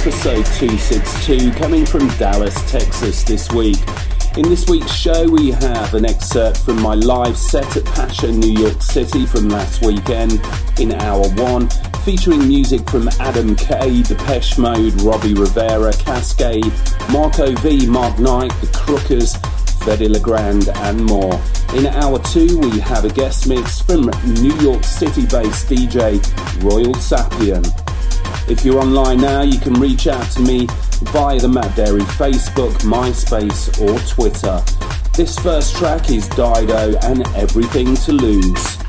episode 262, coming from Dallas, Texas this week. In this week's show, we have an excerpt from my live set at Pacha, New York City from last weekend in hour one, featuring music from Adam K, Depeche Mode, Robbie Rivera, Kaskade, Marco V, Mark Knight, The Crookers, Fedde Le Grand, and more. In hour two, we have a guest mix from New York City based DJ Royal Sapien. If you're online now, you can reach out to me via the Matt Darey Facebook, MySpace, or Twitter. This first track is Dido and Everything to Lose.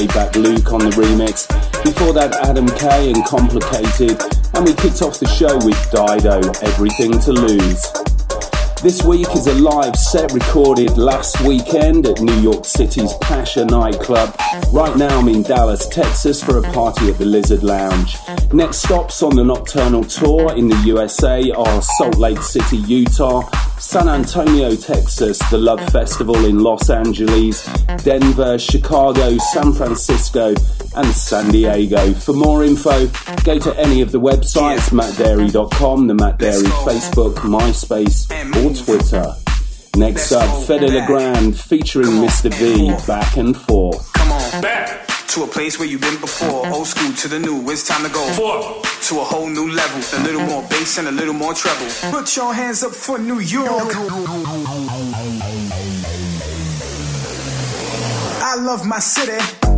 With Laidback Luke on the remix. Before that, Adam K and Complicated. And we kicked off the show with Dido, Everything to Lose. This week is a live set recorded last weekend at New York City's Pacha nightclub. Right now I'm in Dallas, Texas for a party at the Lizard Lounge. Next stops on the Nocturnal Tour in the USA are Salt Lake City, Utah, San Antonio, Texas, the Love Festival in Los Angeles, Denver, Chicago, San Francisco, and San Diego. For more info, go to any of the websites, mattdarey.com, the Matt Darey Facebook, MySpace, or Twitter. Next up, Fedde Le Grand featuring Mr. V, Back and Forth. Come on, back to a place where you've been before. Mm-hmm. Old school to the new, it's time to go Four. to a whole new level. A little mm-hmm. more bass and a little more treble. Mm-hmm. Put your hands up for New York. I love my city.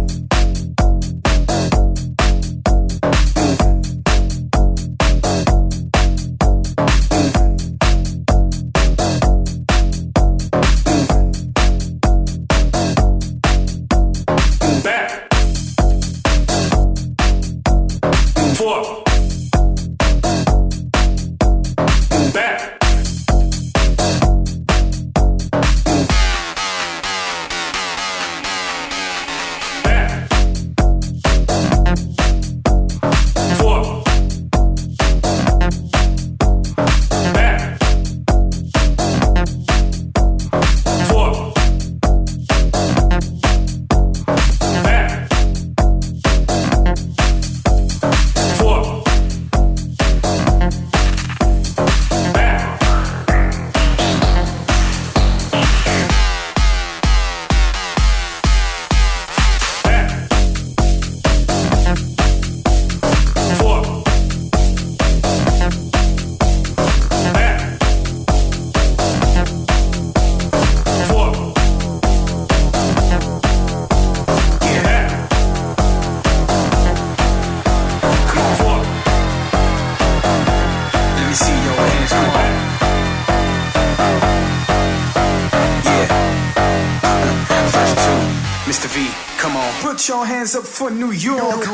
Hands up for New York.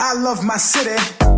I love my city.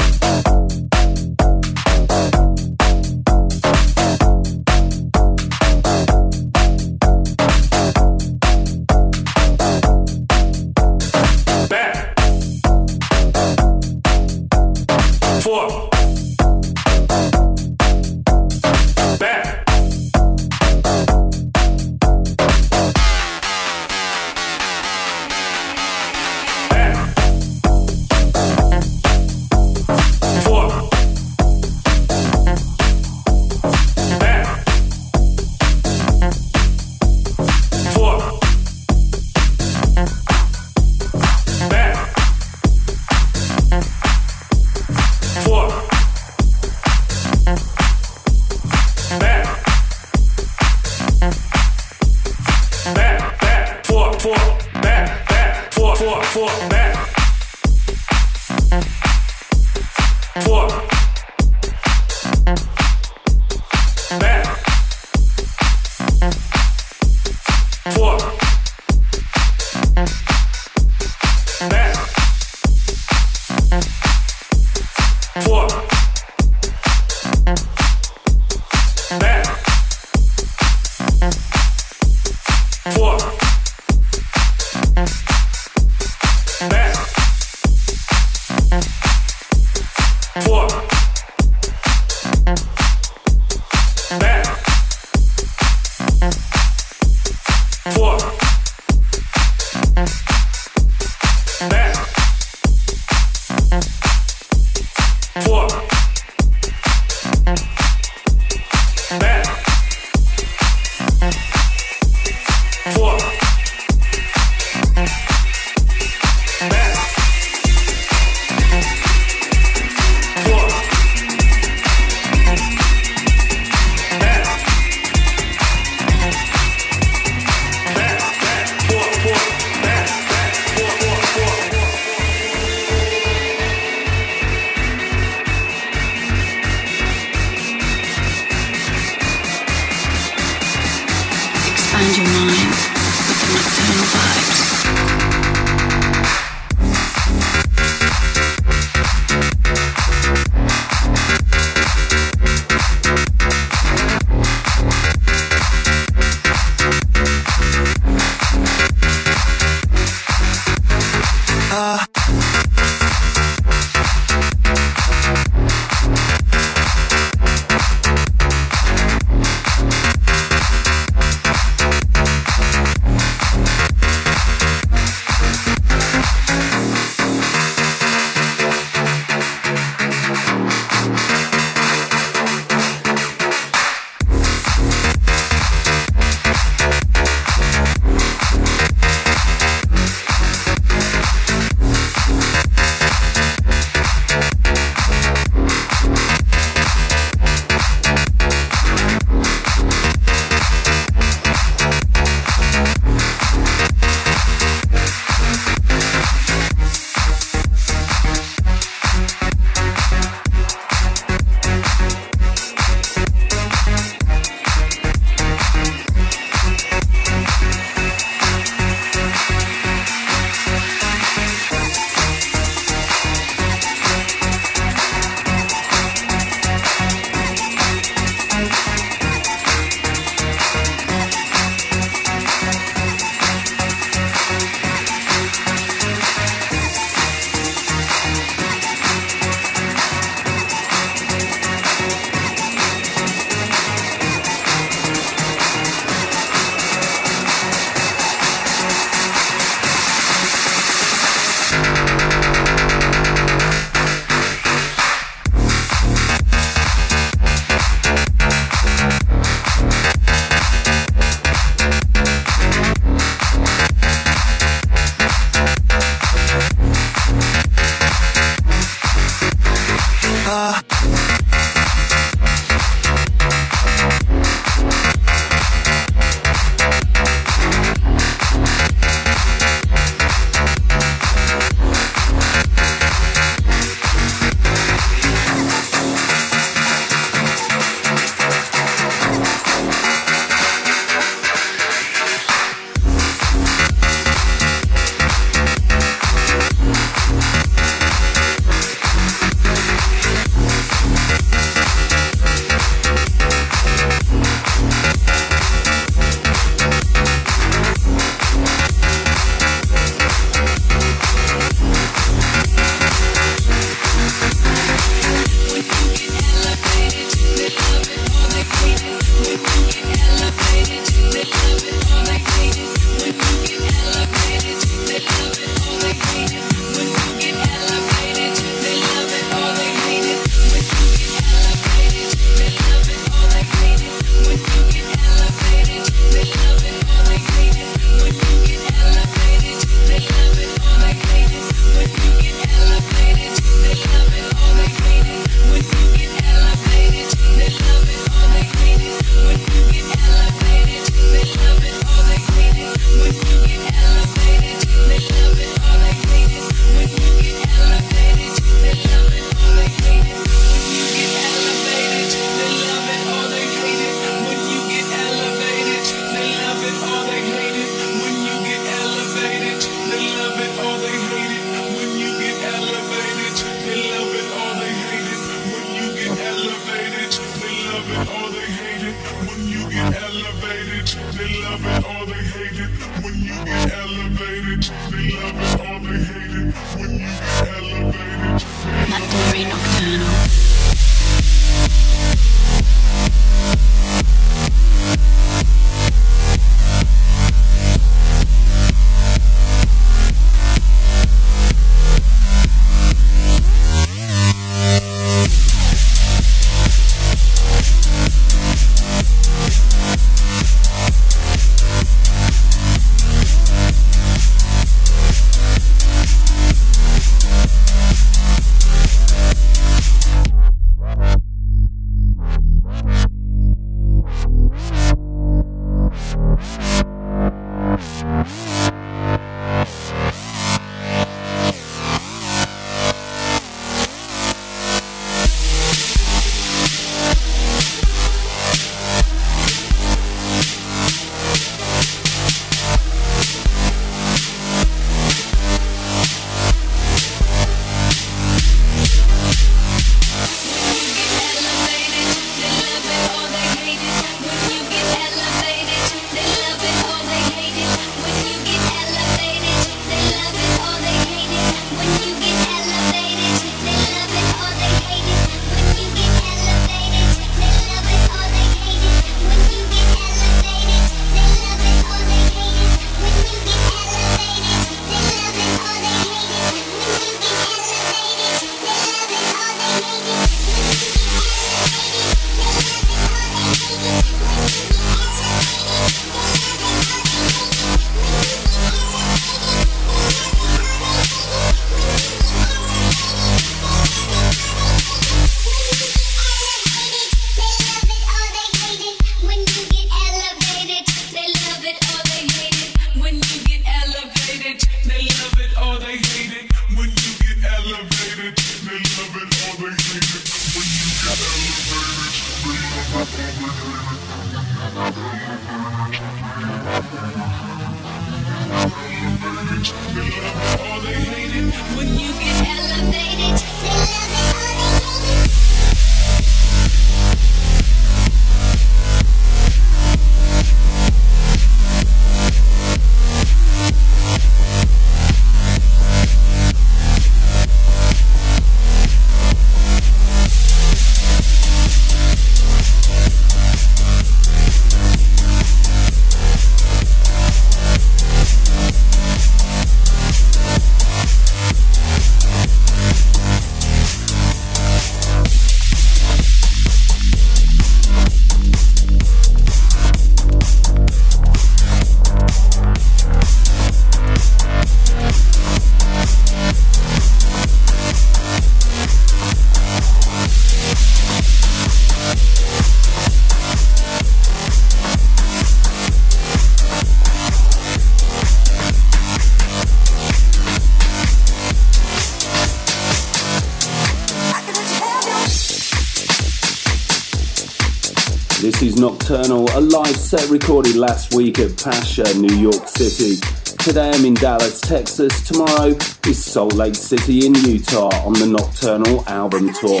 Nocturnal, a live set recorded last week at Pacha, New York City. Today I'm in Dallas, Texas. Tomorrow is Salt Lake City in Utah on the Nocturnal album tour.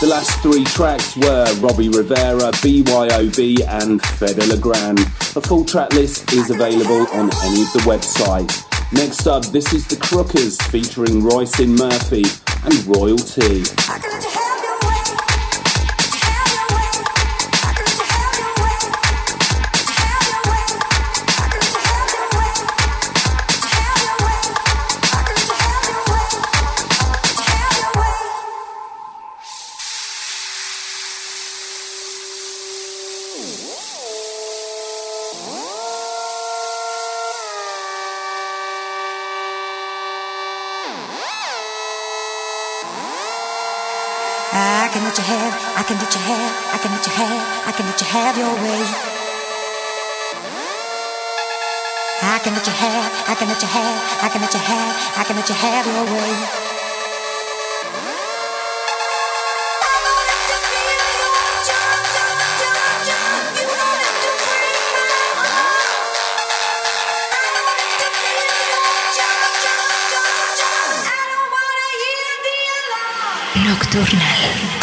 The last three tracks were Robbie Rivera, BYOB, and Fedde Le Grand. A full track list is available on any of the websites. Next up, this is The Crookers featuring Roisin Murphy and Royalty. Have your way. I can let you have, I can let you have, I can let you have, I can let you have your way. Nocturnal.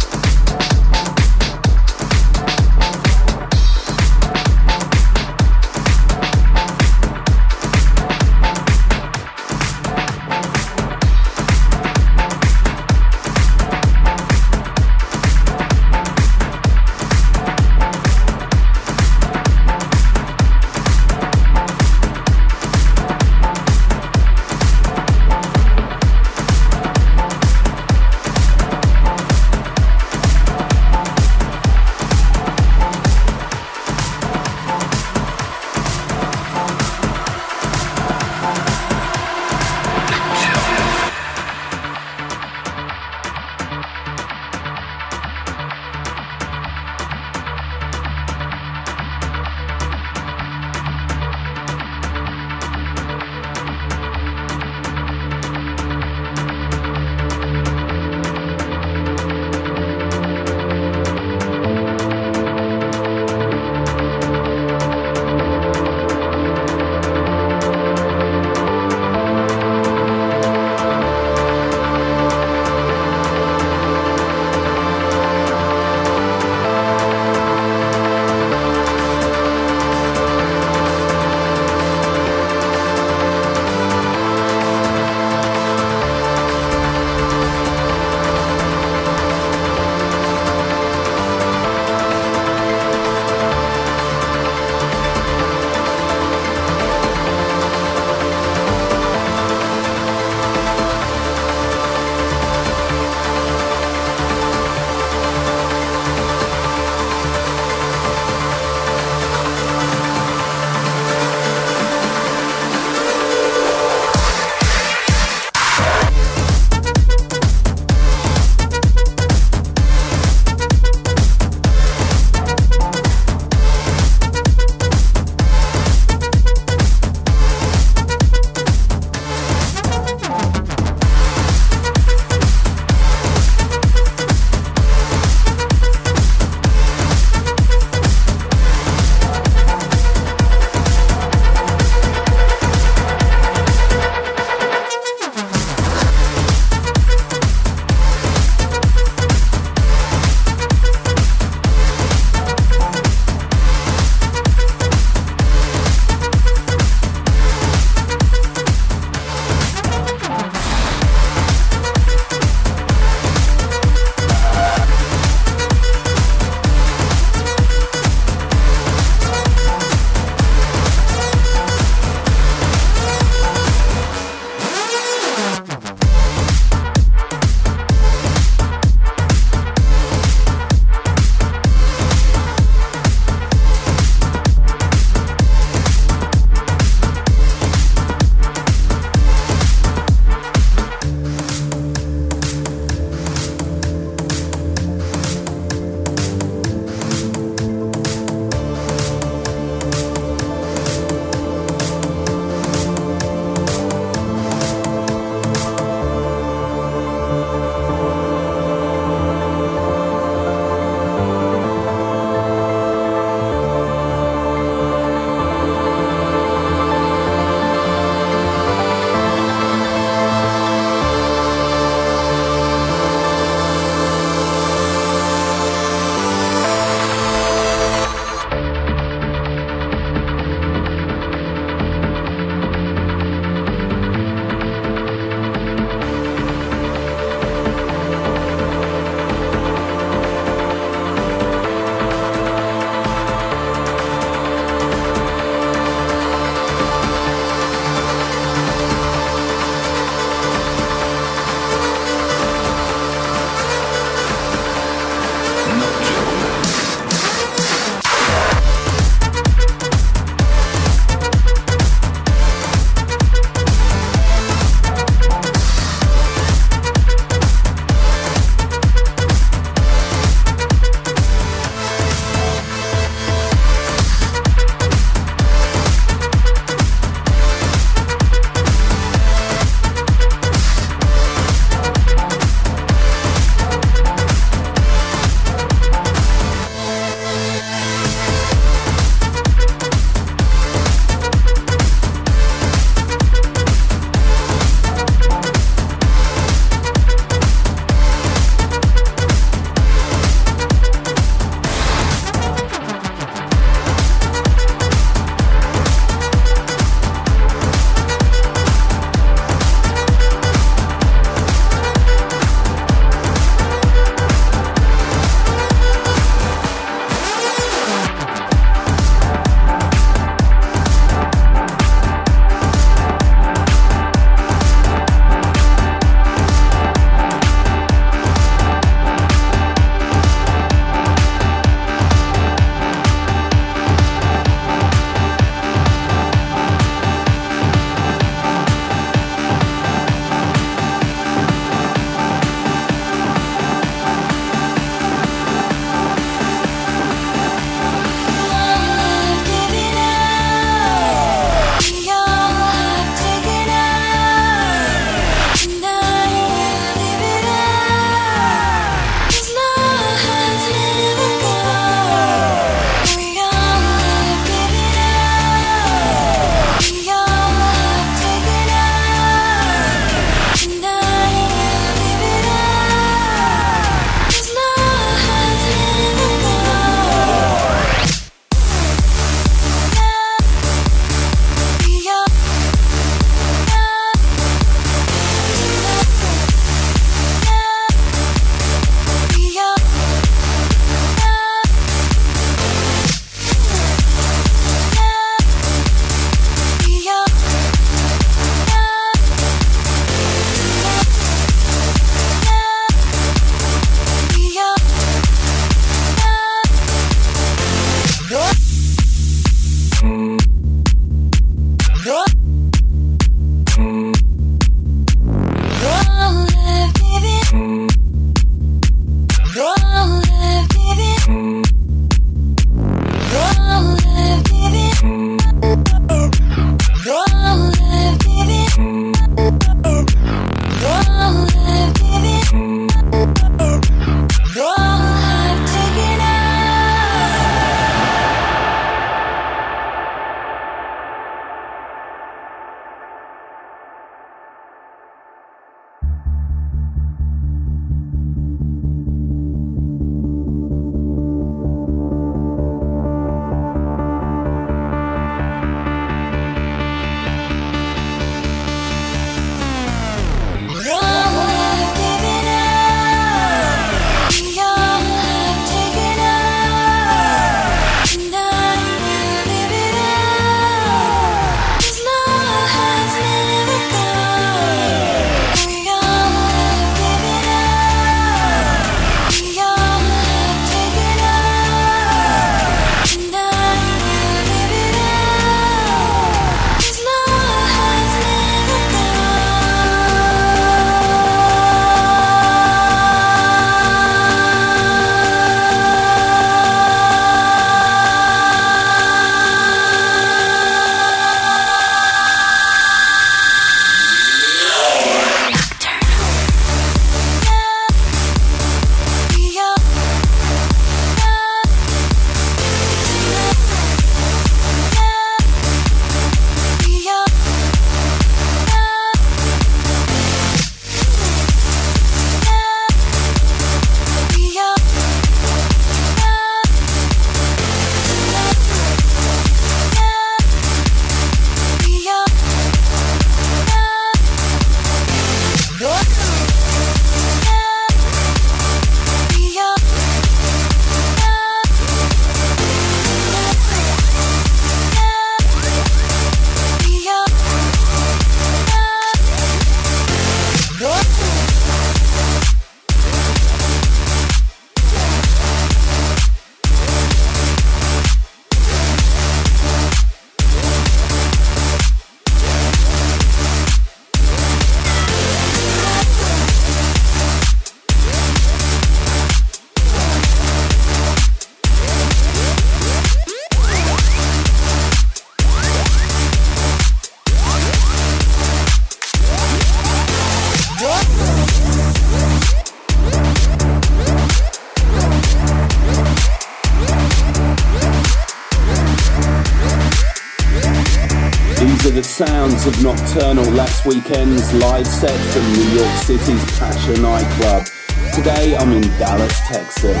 The sounds of Nocturnal last weekend's live set from New York City's Pacha nightclub. Today I'm in Dallas, Texas.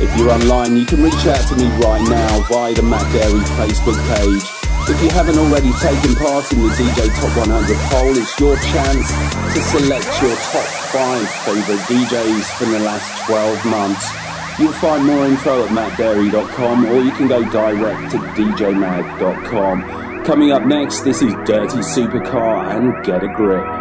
If you're online, you can reach out to me right now via the Matt Darey Facebook page. If you haven't already taken part in the DJ Top 100 poll, it's your chance to select your top 5 favourite DJs from the last 12 months. You'll find more info at mattdarey.com or you can go direct to djmag.com. Coming up next, this is Dirty Supercar and Get a Grip.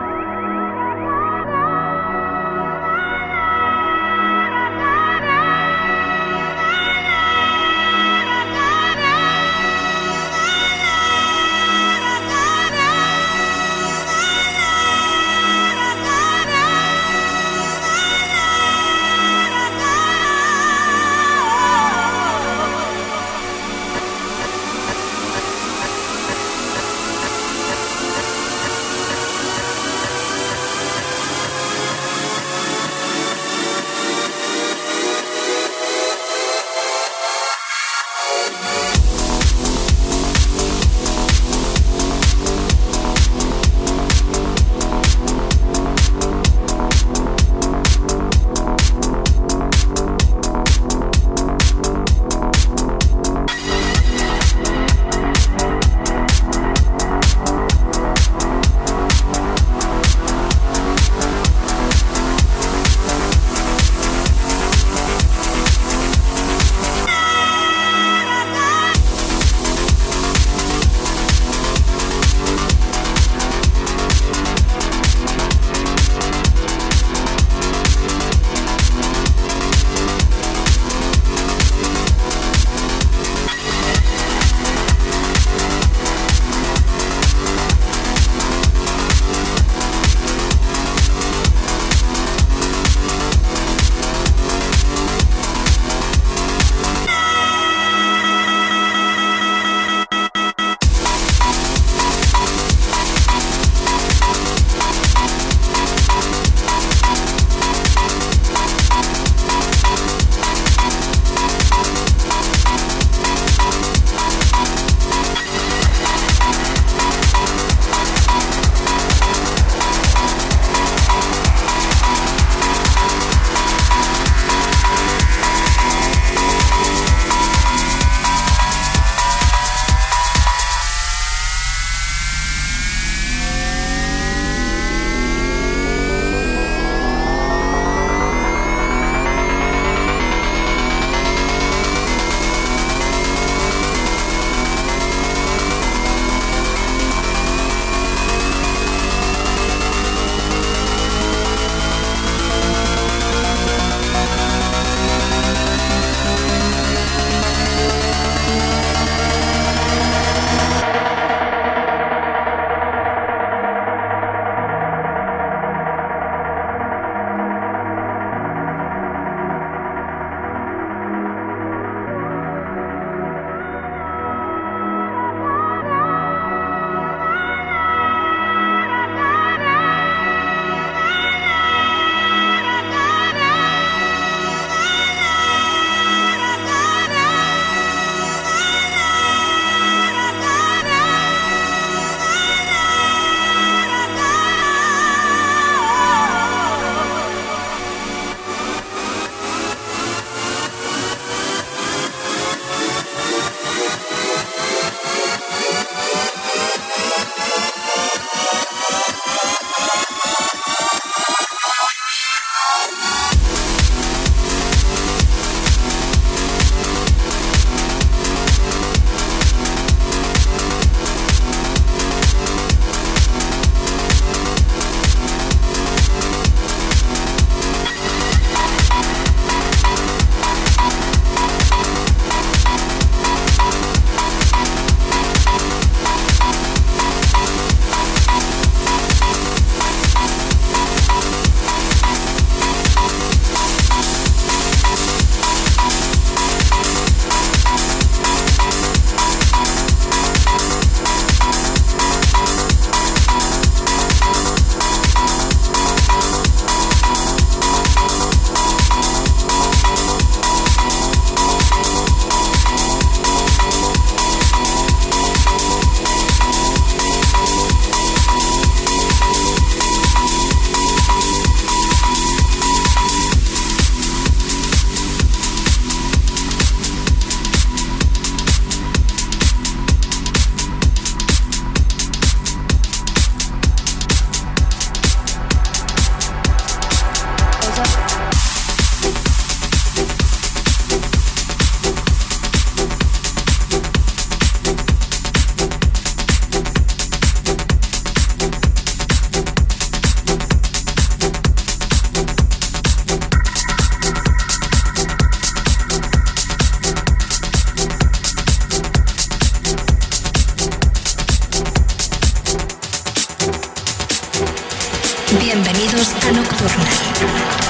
Bienvenidos a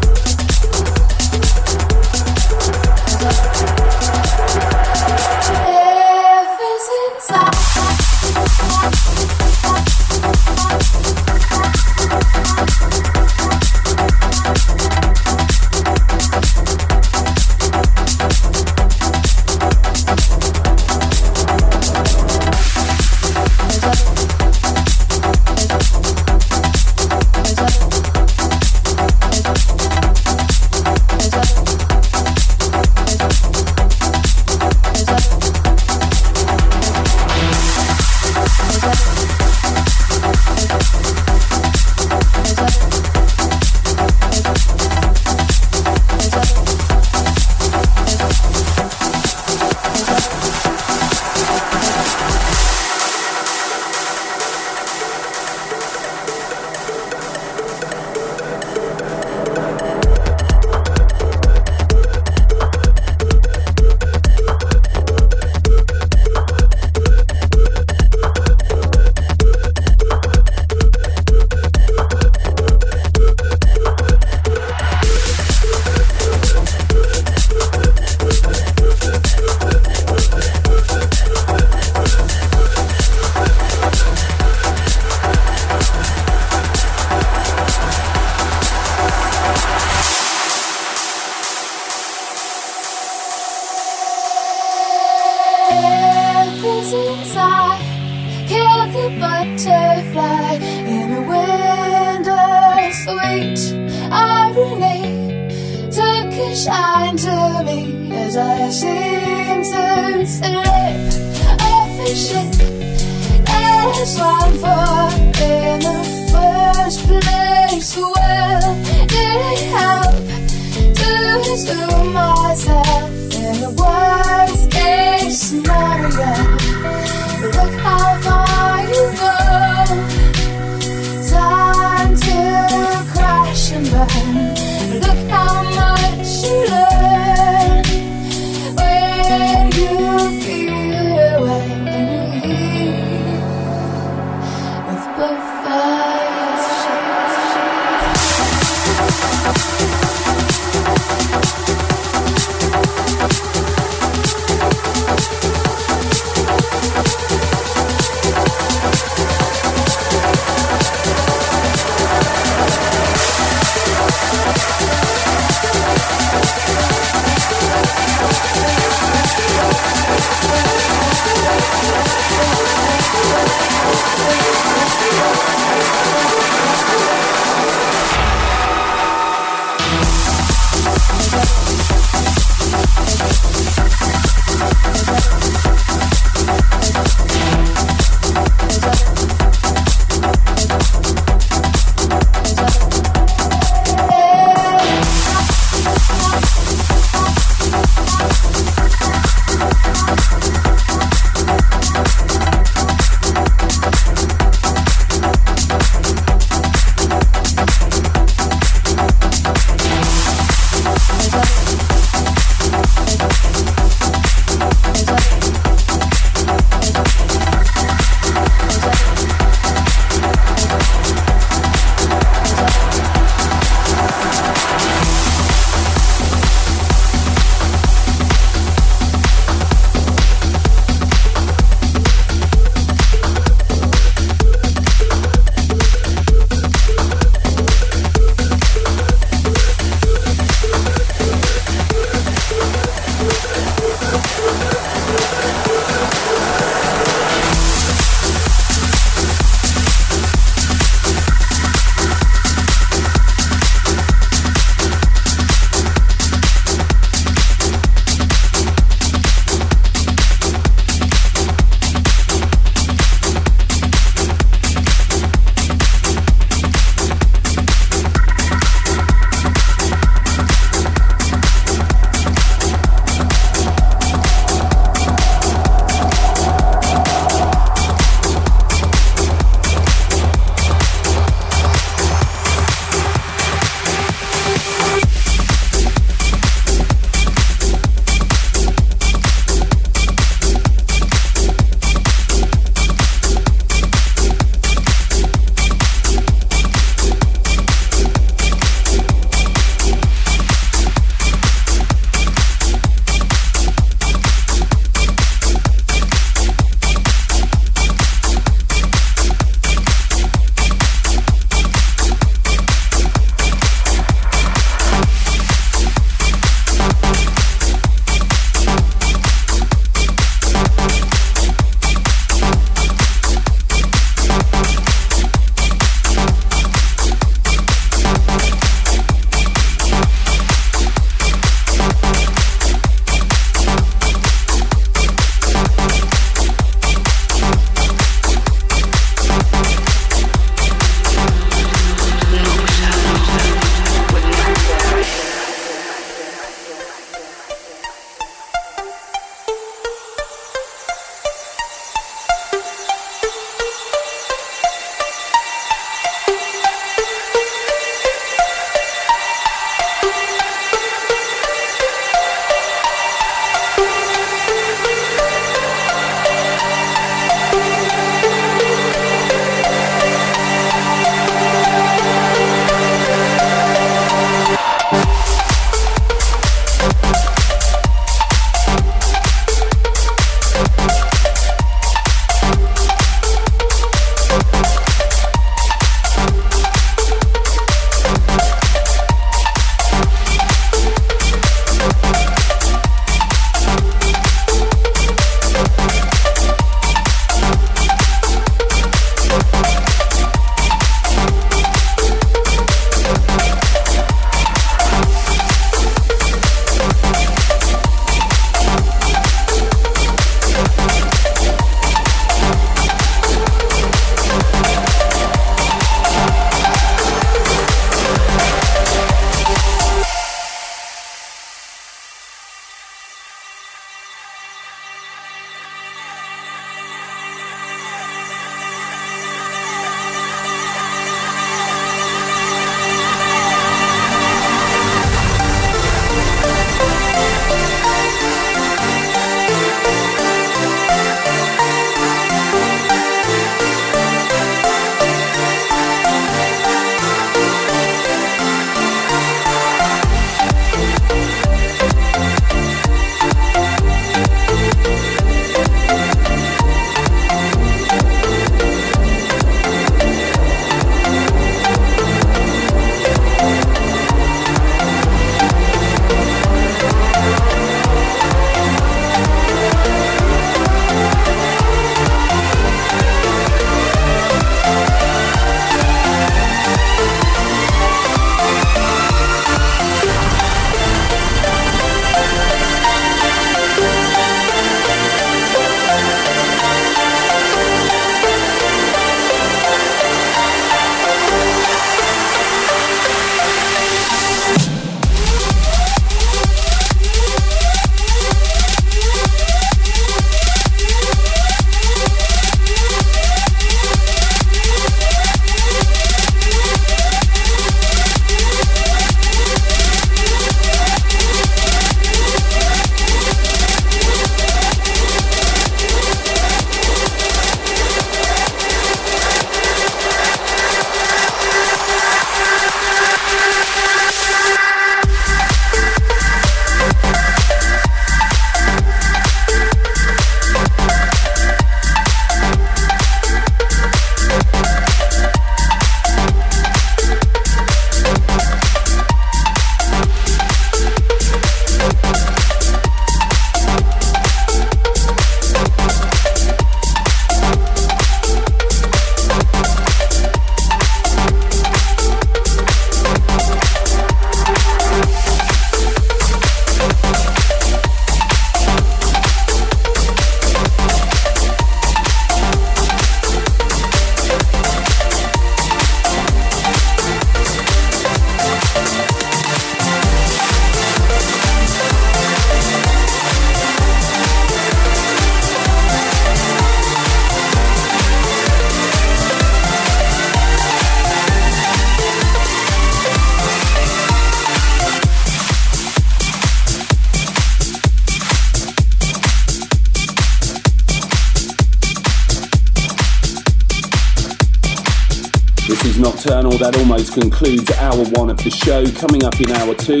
concludes hour one of the show. Coming up in hour two,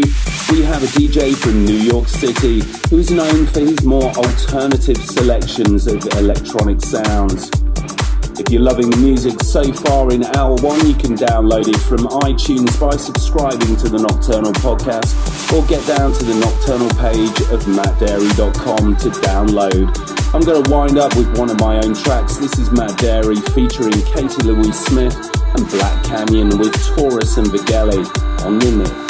we have a DJ from New York City who's known for his more alternative selections of electronic sounds. If you're loving the music so far in hour one, you can download it from iTunes by subscribing to the Nocturnal podcast or get down to the Nocturnal page of mattdarey.com to download. I'm going to wind up with one of my own tracks. This is Matt Darey featuring Katie Louise Smith and Black Canyon with Taurus and Vaggeli on the mix.